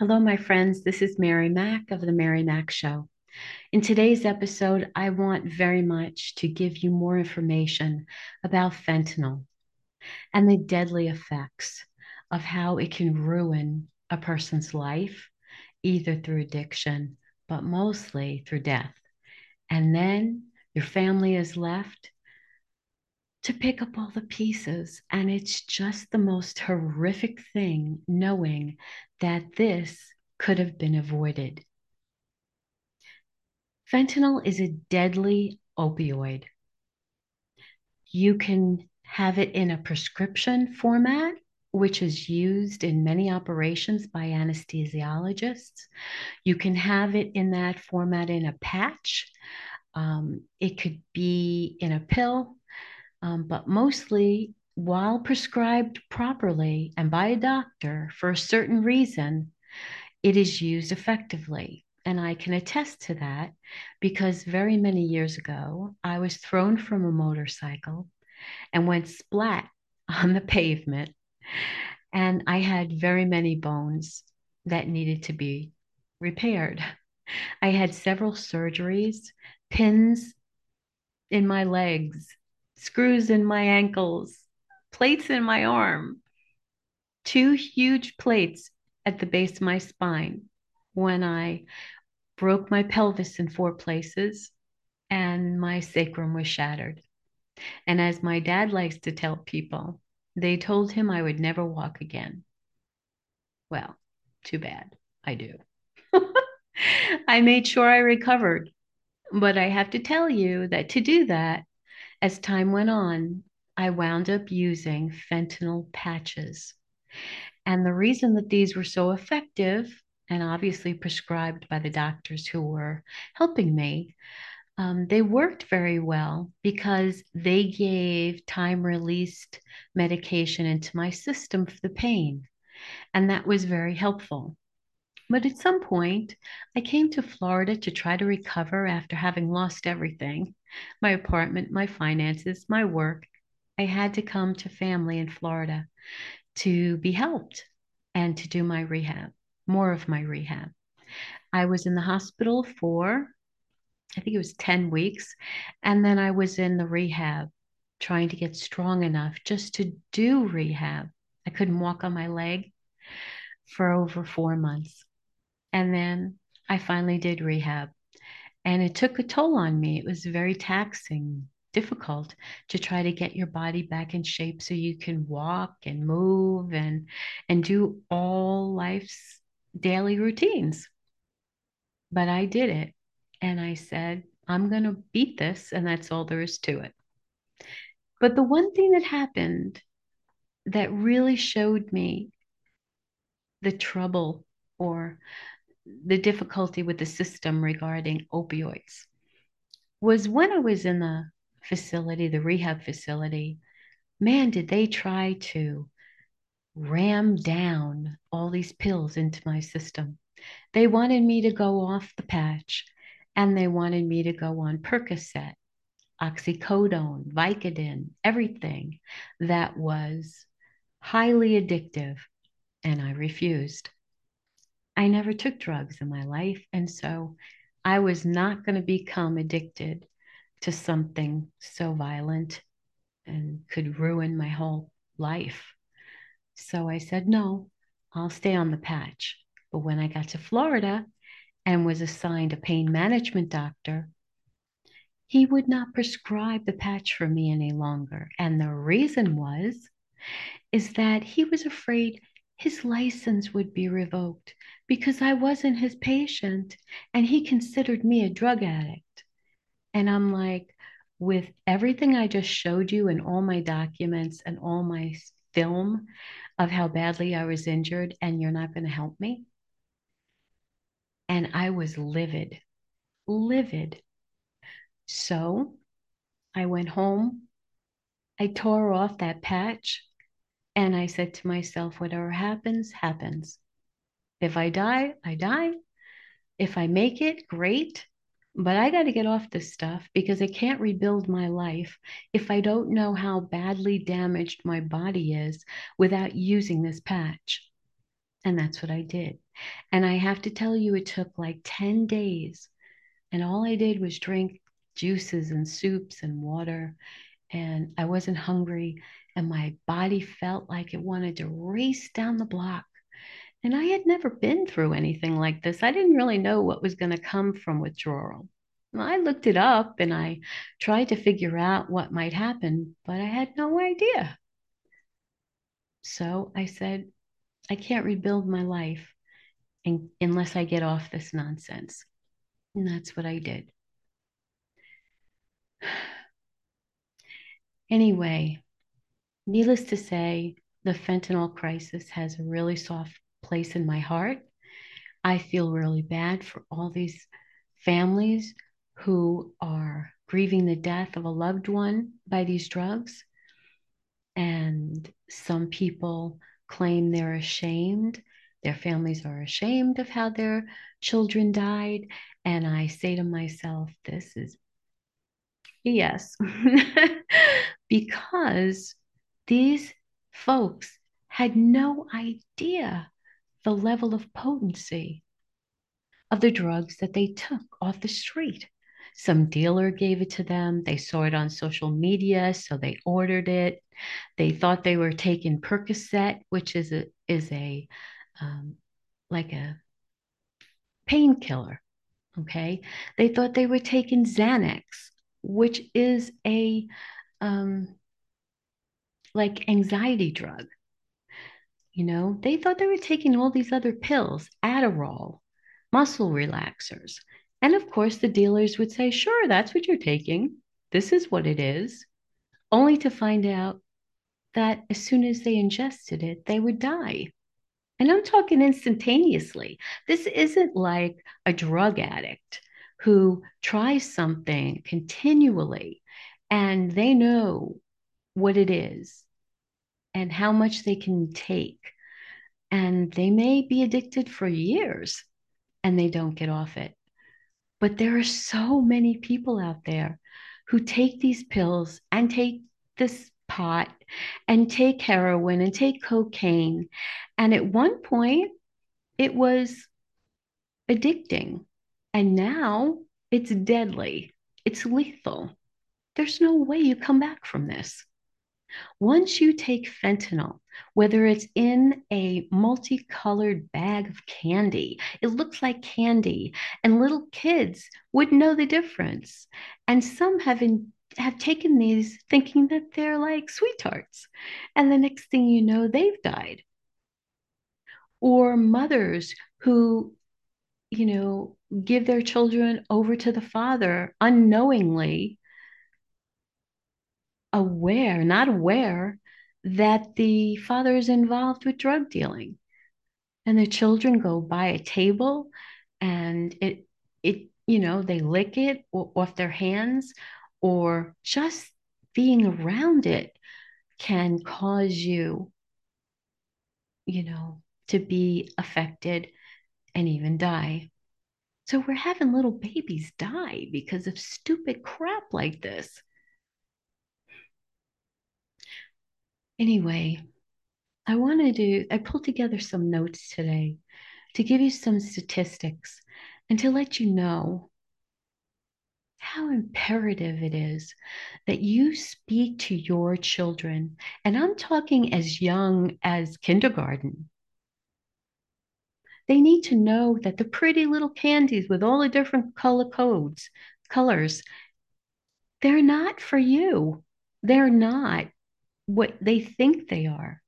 Hello, my friends. This is Mary Mac of The Mary Mac Show. In today's episode, I want very much to give you more information about fentanyl and the deadly effects of how it can ruin a person's life, either through addiction, but mostly through death. And then your family is left to pick up all the pieces. And it's just the most horrific thing knowing that this could have been avoided. Fentanyl is a deadly opioid. You can have it in a prescription format, which is used in many operations by anesthesiologists. You can have it in that format in a patch. Um, it could be in a pill, um, but mostly while prescribed properly and by a doctor for a certain reason, it is used effectively. And I can attest to that because very many years ago, I was thrown from a motorcycle and went splat on the pavement. And I had very many bones that needed to be repaired. I had several surgeries, pins in my legs, screws in my ankles, plates in my arm, two huge plates at the base of my spine when I broke my pelvis in four places and my sacrum was shattered. And as my dad likes to tell people, they told him I would never walk again. Well, too bad. I do. I made sure I recovered. But I have to tell you that to do that, as time went on, I wound up using fentanyl patches. And the reason that these were so effective and obviously prescribed by the doctors who were helping me, um, they worked very well because they gave time released medication into my system for the pain. And that was very helpful. But at some point, I came to Florida to try to recover after having lost everything my apartment, my finances, my work. I had to come to family in Florida to be helped and to do my rehab, more of my rehab. I was in the hospital for, I think it was 10 weeks. And then I was in the rehab trying to get strong enough just to do rehab. I couldn't walk on my leg for over four months. And then I finally did rehab. And it took a toll on me. It was very taxing, difficult to try to get your body back in shape so you can walk and move and and do all life's daily routines. But I did it. And I said, I'm going to beat this. And that's all there is to it. But the one thing that happened that really showed me the trouble or the difficulty with the system regarding opioids was when I was in the facility, the rehab facility, man, did they try to ram down all these pills into my system. They wanted me to go off the patch and they wanted me to go on Percocet, oxycodone, Vicodin, everything that was highly addictive. And I refused. I never took drugs in my life. And so I was not going to become addicted to something so violent and could ruin my whole life. So I said, no, I'll stay on the patch. But when I got to Florida and was assigned a pain management doctor, he would not prescribe the patch for me any longer. And the reason was, is that he was afraid his license would be revoked because I wasn't his patient and he considered me a drug addict. And I'm like, with everything I just showed you and all my documents and all my film of how badly I was injured, and you're not going to help me? And I was livid, livid. So I went home. I tore off that patch and I said to myself, whatever happens, happens. If I die, I die. If I make it, great. But I got to get off this stuff because I can't rebuild my life if I don't know how badly damaged my body is without using this patch. And that's what I did. And I have to tell you, it took like 10 days. And all I did was drink juices and soups and water. And I wasn't hungry. And my body felt like it wanted to race down the block. And I had never been through anything like this. I didn't really know what was going to come from withdrawal. I looked it up and I tried to figure out what might happen, but I had no idea. So I said, I can't rebuild my life in, unless I get off this nonsense. And that's what I did. Anyway, needless to say, the fentanyl crisis has a really soft place in my heart. I feel really bad for all these families who are grieving the death of a loved one by these drugs. And some people claim they're ashamed. Their families are ashamed of how their children died. And I say to myself, this is yes, because these folks had no idea the level of potency of the drugs that they took off the street. Some dealer gave it to them. They saw it on social media, so they ordered it. They thought they were taking Percocet, which is a is a um, like a painkiller. Okay, they thought they were taking Xanax, which is a um, like anxiety drug. You know, they thought they were taking all these other pills, Adderall, muscle relaxers. And of course, the dealers would say, sure, that's what you're taking. This is what it is. Only to find out that as soon as they ingested it, they would die. And I'm talking instantaneously. This isn't like a drug addict who tries something continually and they know what it is and how much they can take. And they may be addicted for years and they don't get off it. But there are so many people out there who take these pills and take this pot and take heroin and take cocaine. And at one point, it was addicting. And now it's deadly, it's lethal. There's no way you come back from this. Once you take fentanyl, whether it's in a multicolored bag of candy, it looks like candy, and little kids would know the difference. And some have in, have taken these thinking that they're like sweethearts. And the next thing you know, they've died. Or mothers who, you know, give their children over to the father unknowingly, aware, not aware that the father is involved with drug dealing. And the children go by a table and it, it, you know, they lick it off their hands or just being around it can cause you, you know, to be affected and even die. So we're having little babies die because of stupid crap like this. Anyway, I wanted to, I pulled together some notes today to give you some statistics and to let you know how imperative it is that you speak to your children. And I'm talking as young as kindergarten. They need to know that the pretty little candies with all the different color codes, colors, they're not for you. They're not what they think they are.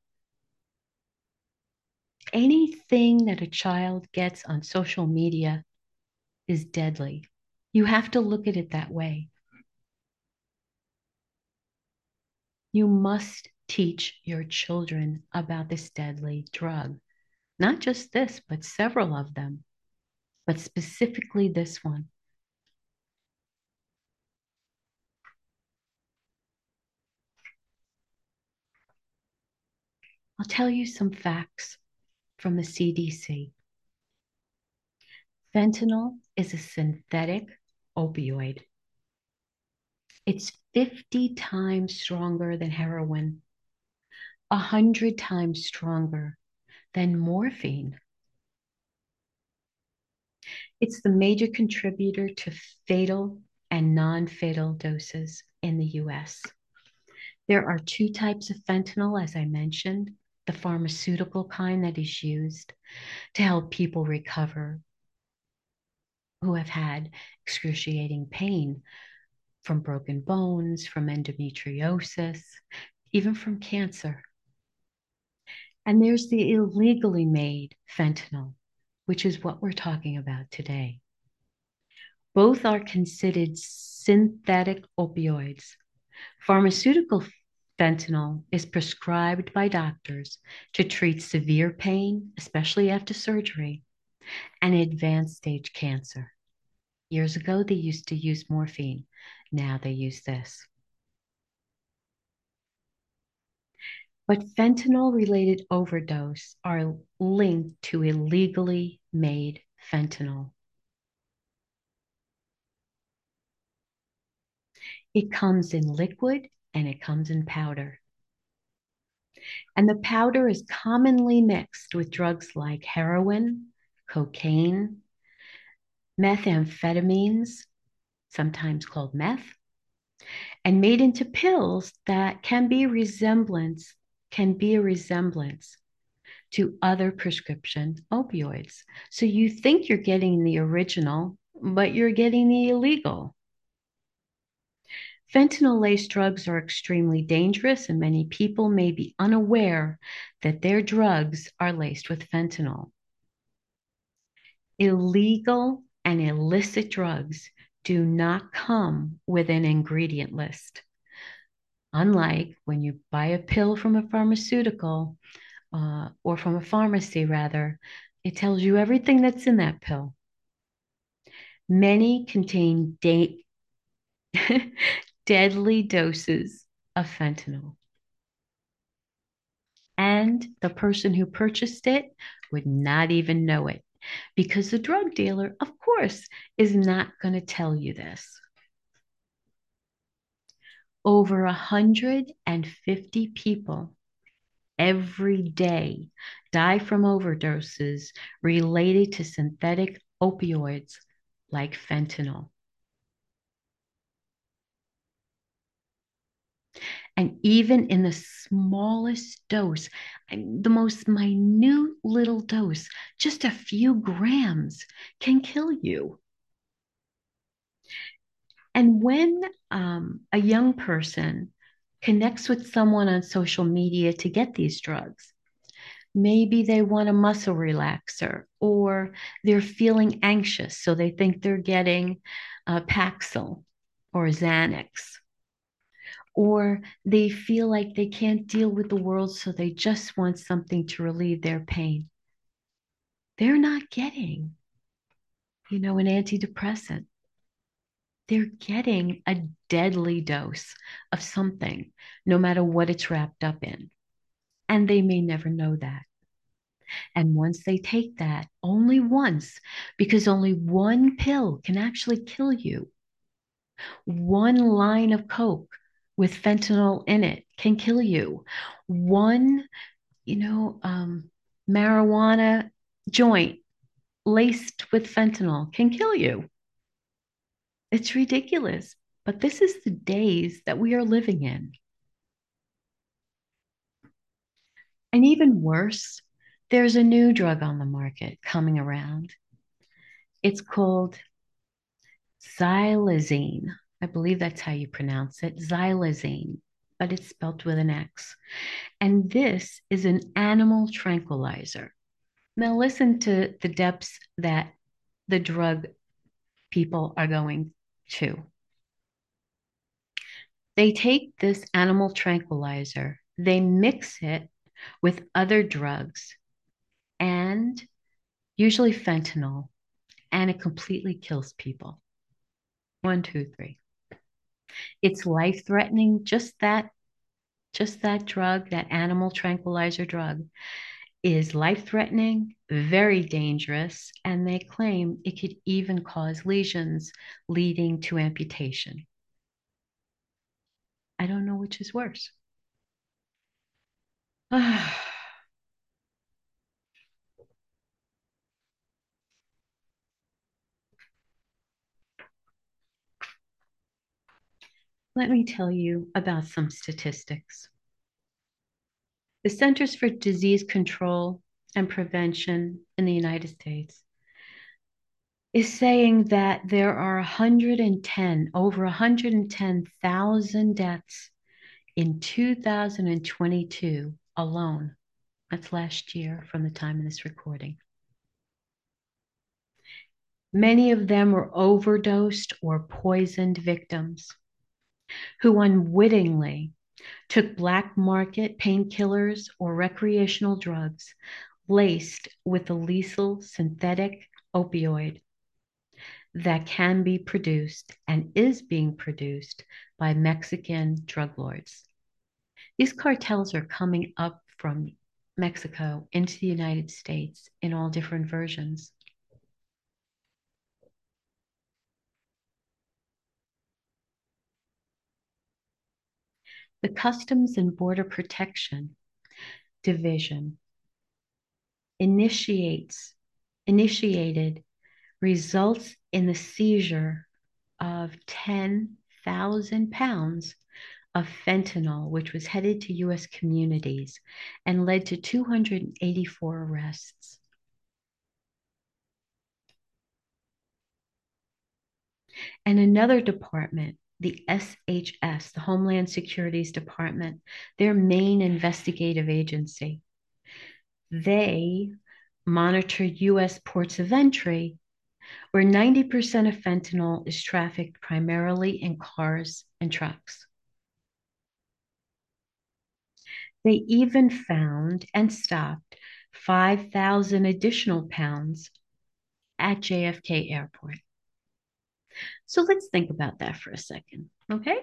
Anything that a child gets on social media is deadly. You have to look at it that way. You must teach your children about this deadly drug. Not just this, but several of them, but specifically this one. I'll tell you some facts from the CDC. Fentanyl is a synthetic opioid. It's 50 times stronger than heroin, 100 times stronger than morphine. It's the major contributor to fatal and non fatal doses in the US. There are two types of fentanyl, as I mentioned the pharmaceutical kind that is used to help people recover who have had excruciating pain from broken bones, from endometriosis, even from cancer. And there's the illegally made fentanyl, which is what we're talking about today. Both are considered synthetic opioids. Pharmaceutical fentanyl is prescribed by doctors to treat severe pain, especially after surgery, and advanced stage cancer. Years ago, they used to use morphine. Now they use this. But fentanyl related overdose are linked to illegally made fentanyl. It comes in liquid and it comes in powder. And the powder is commonly mixed with drugs like heroin, cocaine, methamphetamines, sometimes called meth, and made into pills that can be resemblance can be a resemblance to other prescription opioids. So you think you're getting the original, but you're getting the illegal. Fentanyl laced drugs are extremely dangerous, and many people may be unaware that their drugs are laced with fentanyl. Illegal and illicit drugs do not come with an ingredient list. Unlike when you buy a pill from a pharmaceutical uh, or from a pharmacy, rather, it tells you everything that's in that pill. Many contain de- deadly doses of fentanyl. And the person who purchased it would not even know it because the drug dealer, of course, is not going to tell you this. Over 150 people every day die from overdoses related to synthetic opioids like fentanyl. And even in the smallest dose, the most minute little dose, just a few grams, can kill you. And when um, a young person connects with someone on social media to get these drugs, maybe they want a muscle relaxer or they're feeling anxious, so they think they're getting uh, Paxil or Xanax or they feel like they can't deal with the world, so they just want something to relieve their pain. They're not getting, you know, an antidepressant. They're getting a deadly dose of something, no matter what it's wrapped up in. And they may never know that. And once they take that, only once, because only one pill can actually kill you. One line of Coke with fentanyl in it can kill you. One, you know, um, marijuana joint laced with fentanyl can kill you. It's ridiculous, but this is the days that we are living in. And even worse, there's a new drug on the market coming around. It's called xylazine. I believe that's how you pronounce it, xylazine, but it's spelled with an X. And this is an animal tranquilizer. Now, listen to the depths that the drug people are going to. They take this animal tranquilizer, they mix it with other drugs and usually fentanyl, and it completely kills people. One, two, three. It's life threatening. Just that, just that drug, that animal tranquilizer drug, is life threatening, very dangerous, and they claim it could even cause lesions leading to amputation. I don't know which is worse. let me tell you about some statistics. The Centers for Disease Control and Prevention in the United States is saying that there are 110, over 110,000 deaths in 2022 alone. That's last year from the time of this recording. Many of them were overdosed or poisoned victims who unwittingly took black market painkillers or recreational drugs laced with a lethal synthetic opioid that can be produced and is being produced by Mexican drug lords. These cartels are coming up from Mexico into the United States in all different versions. The Customs and Border Protection Division initiates initiated results in the seizure of 10,000 pounds of fentanyl, which was headed to U.S. communities and led to 284 arrests. And another department, the SHS, the Homeland Security's Department, their main investigative agency, they monitor U.S. ports of entry where 90% of fentanyl is trafficked primarily in cars and trucks. They even found and stopped 5,000 additional pounds at JFK Airport. So let's think about that for a second, okay?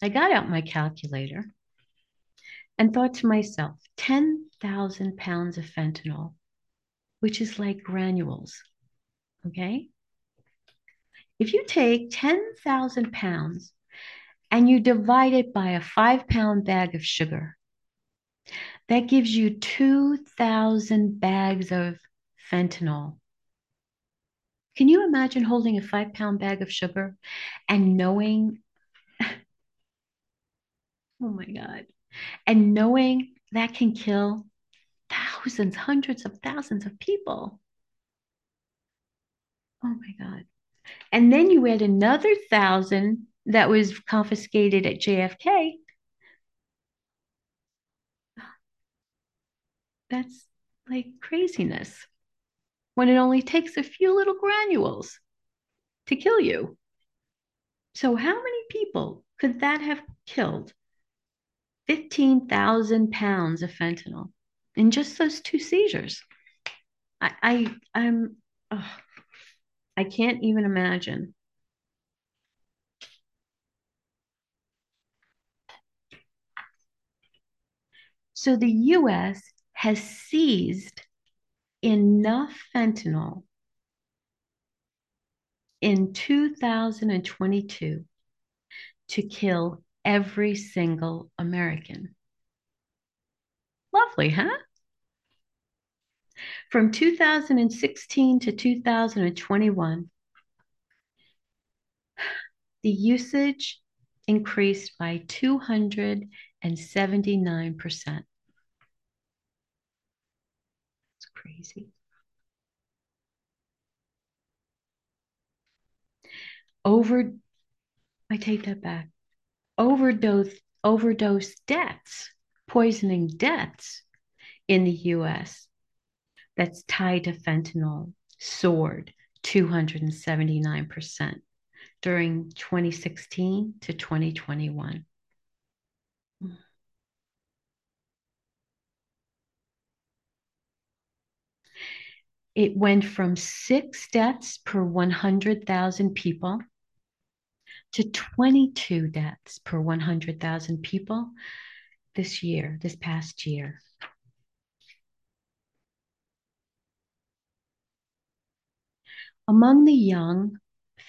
I got out my calculator and thought to myself 10,000 pounds of fentanyl, which is like granules, okay? If you take 10,000 pounds and you divide it by a five pound bag of sugar, that gives you 2,000 bags of fentanyl. Can you imagine holding a five pound bag of sugar and knowing, oh my God, and knowing that can kill thousands, hundreds of thousands of people? Oh my God. And then you add another thousand that was confiscated at JFK, that's like craziness when it only takes a few little granules to kill you. So, how many people could that have killed? 15,000 pounds of fentanyl in just those two seizures. I, I I'm, I can't even imagine. So the US has seized enough fentanyl in 2022 to kill every single American. Lovely, huh? From 2016 to 2021, the usage increased by 279%. It's crazy. Over, I take that back. Overdose, overdose deaths, poisoning deaths in the US that's tied to fentanyl soared 279% during 2016 to 2021. It went from six deaths per 100,000 people to 22 deaths per 100,000 people this year, this past year. Among the young,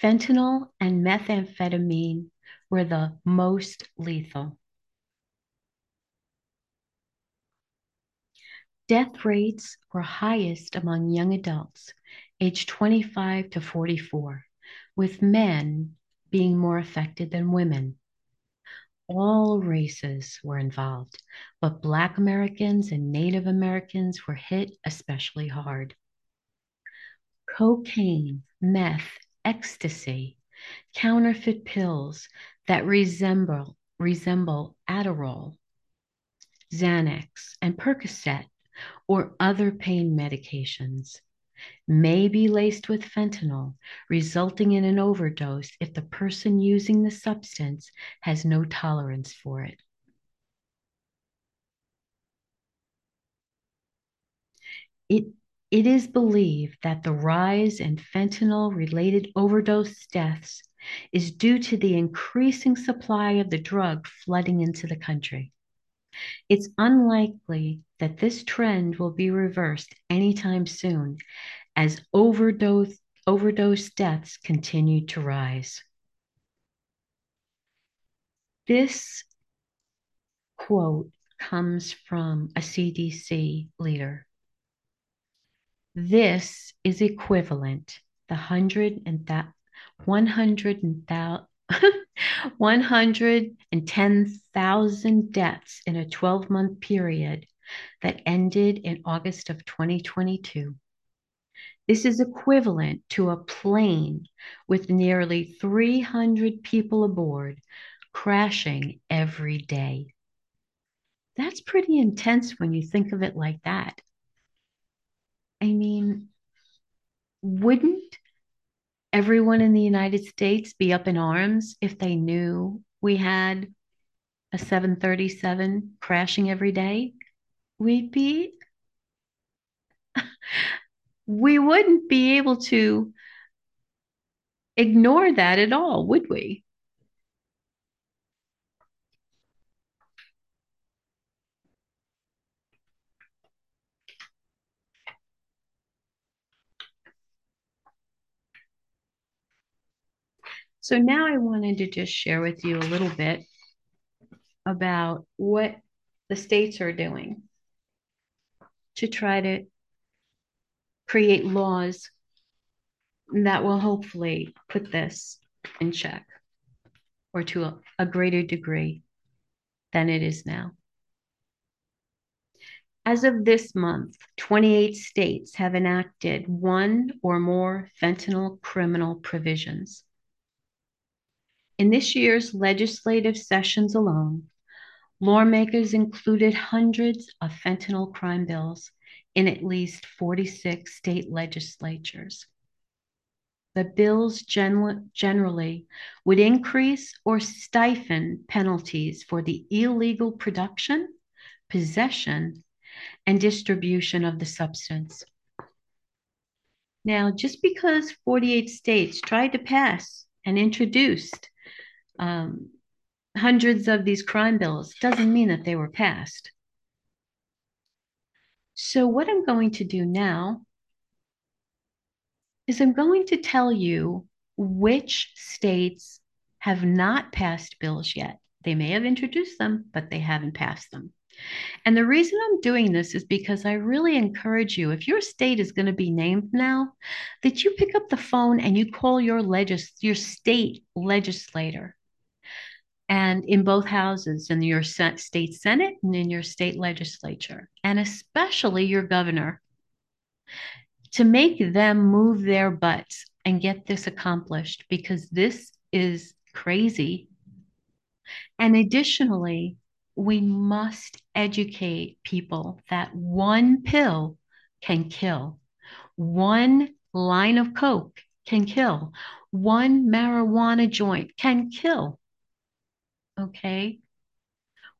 fentanyl and methamphetamine were the most lethal. Death rates were highest among young adults aged 25 to 44, with men being more affected than women. All races were involved, but Black Americans and Native Americans were hit especially hard. Cocaine, meth, ecstasy, counterfeit pills that resemble, resemble Adderall, Xanax, and Percocet, or other pain medications may be laced with fentanyl, resulting in an overdose if the person using the substance has no tolerance for it. It, it is believed that the rise in fentanyl related overdose deaths is due to the increasing supply of the drug flooding into the country. It's unlikely that this trend will be reversed anytime soon as overdose, overdose deaths continue to rise. This quote comes from a CDC leader. This is equivalent, the hundred and that 100 and 110,000 deaths in a 12 month period that ended in August of 2022. This is equivalent to a plane with nearly 300 people aboard crashing every day. That's pretty intense when you think of it like that. I mean, wouldn't everyone in the United States be up in arms if they knew we had a 737 crashing every day? We'd be we wouldn't be able to ignore that at all, would we? So now I wanted to just share with you a little bit about what the states are doing to try to create laws that will hopefully put this in check or to a, a greater degree than it is now. As of this month, 28 states have enacted one or more fentanyl criminal provisions. In this year's legislative sessions alone, lawmakers included hundreds of fentanyl crime bills in at least 46 state legislatures. The bills gen- generally would increase or stifle penalties for the illegal production, possession, and distribution of the substance. Now, just because 48 states tried to pass and introduced um, hundreds of these crime bills doesn't mean that they were passed. So, what I'm going to do now is I'm going to tell you which states have not passed bills yet. They may have introduced them, but they haven't passed them. And the reason I'm doing this is because I really encourage you, if your state is going to be named now, that you pick up the phone and you call your legis- your state legislator and in both houses, in your state Senate and in your state legislature, and especially your governor, to make them move their butts and get this accomplished because this is crazy. And additionally, we must educate people that one pill can kill, one line of Coke can kill, one marijuana joint can kill okay?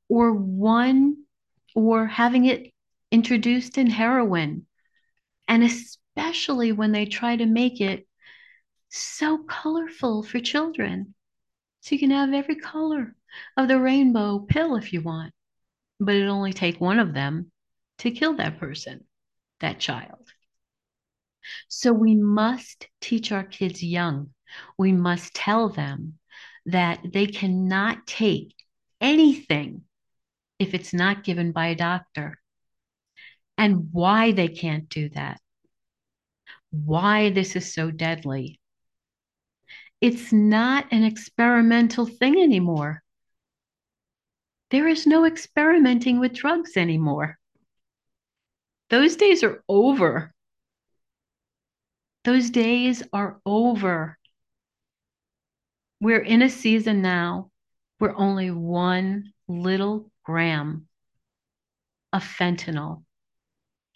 Or one, or having it introduced in heroin. And especially when they try to make it so colorful for children. So you can have every color of the rainbow pill if you want, but it'll only take one of them to kill that person, that child. So we must teach our kids young. We must tell them that they cannot take anything if it's not given by a doctor, and why they can't do that, why this is so deadly. It's not an experimental thing anymore. There is no experimenting with drugs anymore. Those days are over. Those days are over. We're in a season now where only one little gram of fentanyl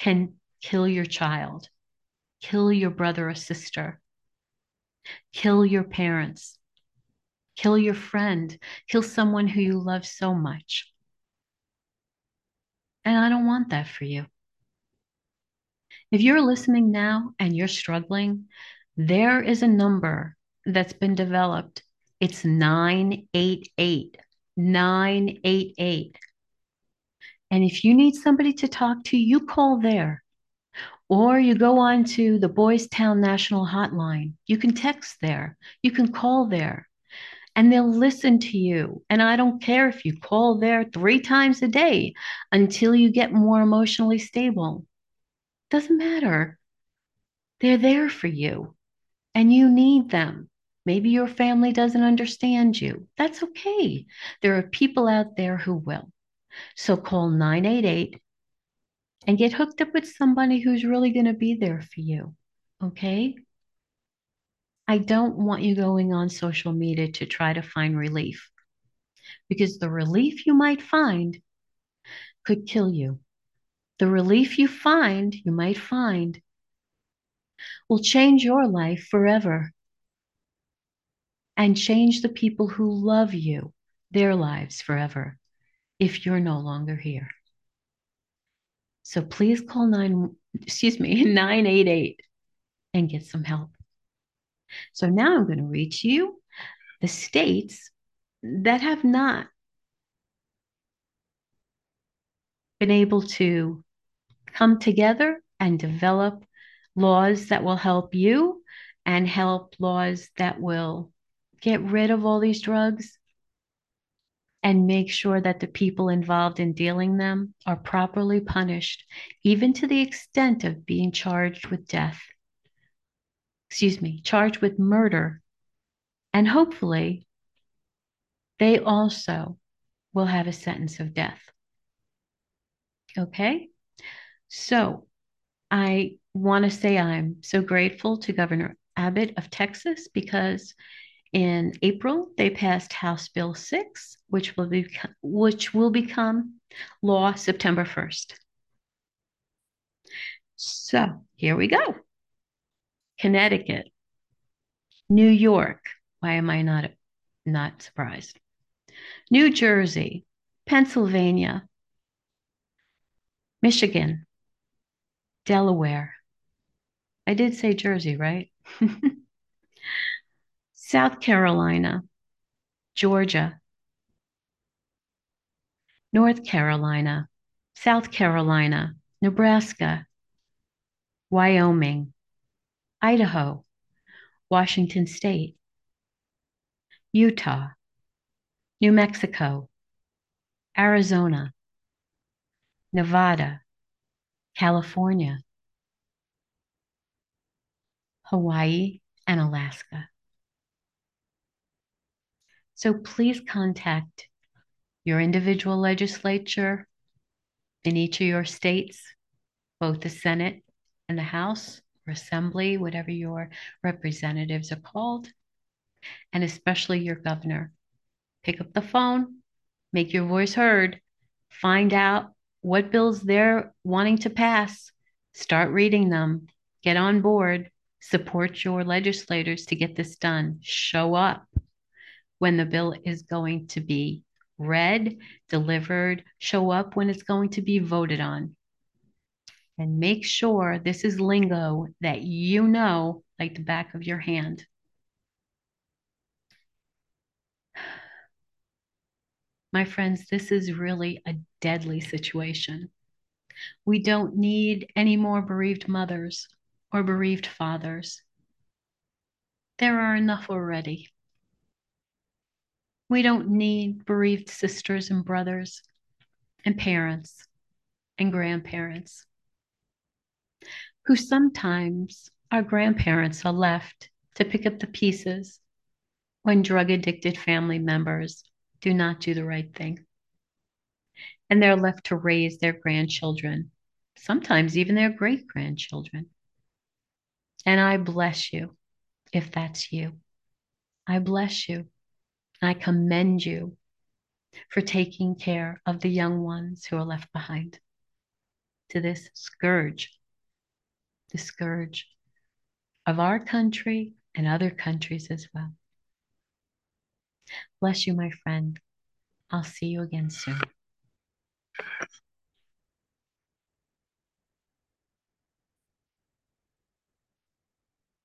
can kill your child, kill your brother or sister, kill your parents, kill your friend, kill someone who you love so much. And I don't want that for you. If you're listening now and you're struggling, there is a number that's been developed. It's 988. 988. And if you need somebody to talk to, you call there. Or you go on to the Boys Town National Hotline. You can text there. You can call there. And they'll listen to you. And I don't care if you call there three times a day until you get more emotionally stable. Doesn't matter. They're there for you and you need them. Maybe your family doesn't understand you. That's okay. There are people out there who will. So call 988 and get hooked up with somebody who's really going to be there for you. Okay? I don't want you going on social media to try to find relief because the relief you might find could kill you. The relief you find, you might find, will change your life forever and change the people who love you, their lives forever, if you're no longer here. So please call nine, excuse me, 988 and get some help. So now I'm going to read to you the states that have not been able to come together and develop laws that will help you and help laws that will get rid of all these drugs and make sure that the people involved in dealing them are properly punished, even to the extent of being charged with death. Excuse me, charged with murder. And hopefully, they also will have a sentence of death. Okay? So I want to say I'm so grateful to Governor Abbott of Texas because in April they passed House Bill 6, which will be which will become law September 1st. So, here we go. Connecticut, New York, why am I not not surprised? New Jersey, Pennsylvania, Michigan, Delaware. I did say Jersey, right? South Carolina, Georgia, North Carolina, South Carolina, Nebraska, Wyoming, Idaho, Washington State, Utah, New Mexico, Arizona, Nevada, California, Hawaii, and Alaska. So please contact your individual legislature in each of your states, both the Senate and the House or Assembly, whatever your representatives are called, and especially your governor. Pick up the phone, make your voice heard, find out what bills they're wanting to pass, start reading them, get on board, support your legislators to get this done. Show up when the bill is going to be read, delivered, show up when it's going to be voted on. And make sure this is lingo that you know like the back of your hand. My friends, this is really a deadly situation. We don't need any more bereaved mothers or bereaved fathers. There are enough already. We don't need bereaved sisters and brothers and parents and grandparents who sometimes our grandparents are left to pick up the pieces when drug addicted family members do not do the right thing and they're left to raise their grandchildren, sometimes even their great grandchildren. And I bless you if that's you. I bless you. I commend you for taking care of the young ones who are left behind to this scourge, the scourge of our country and other countries as well. Bless you, my friend. I'll see you again soon.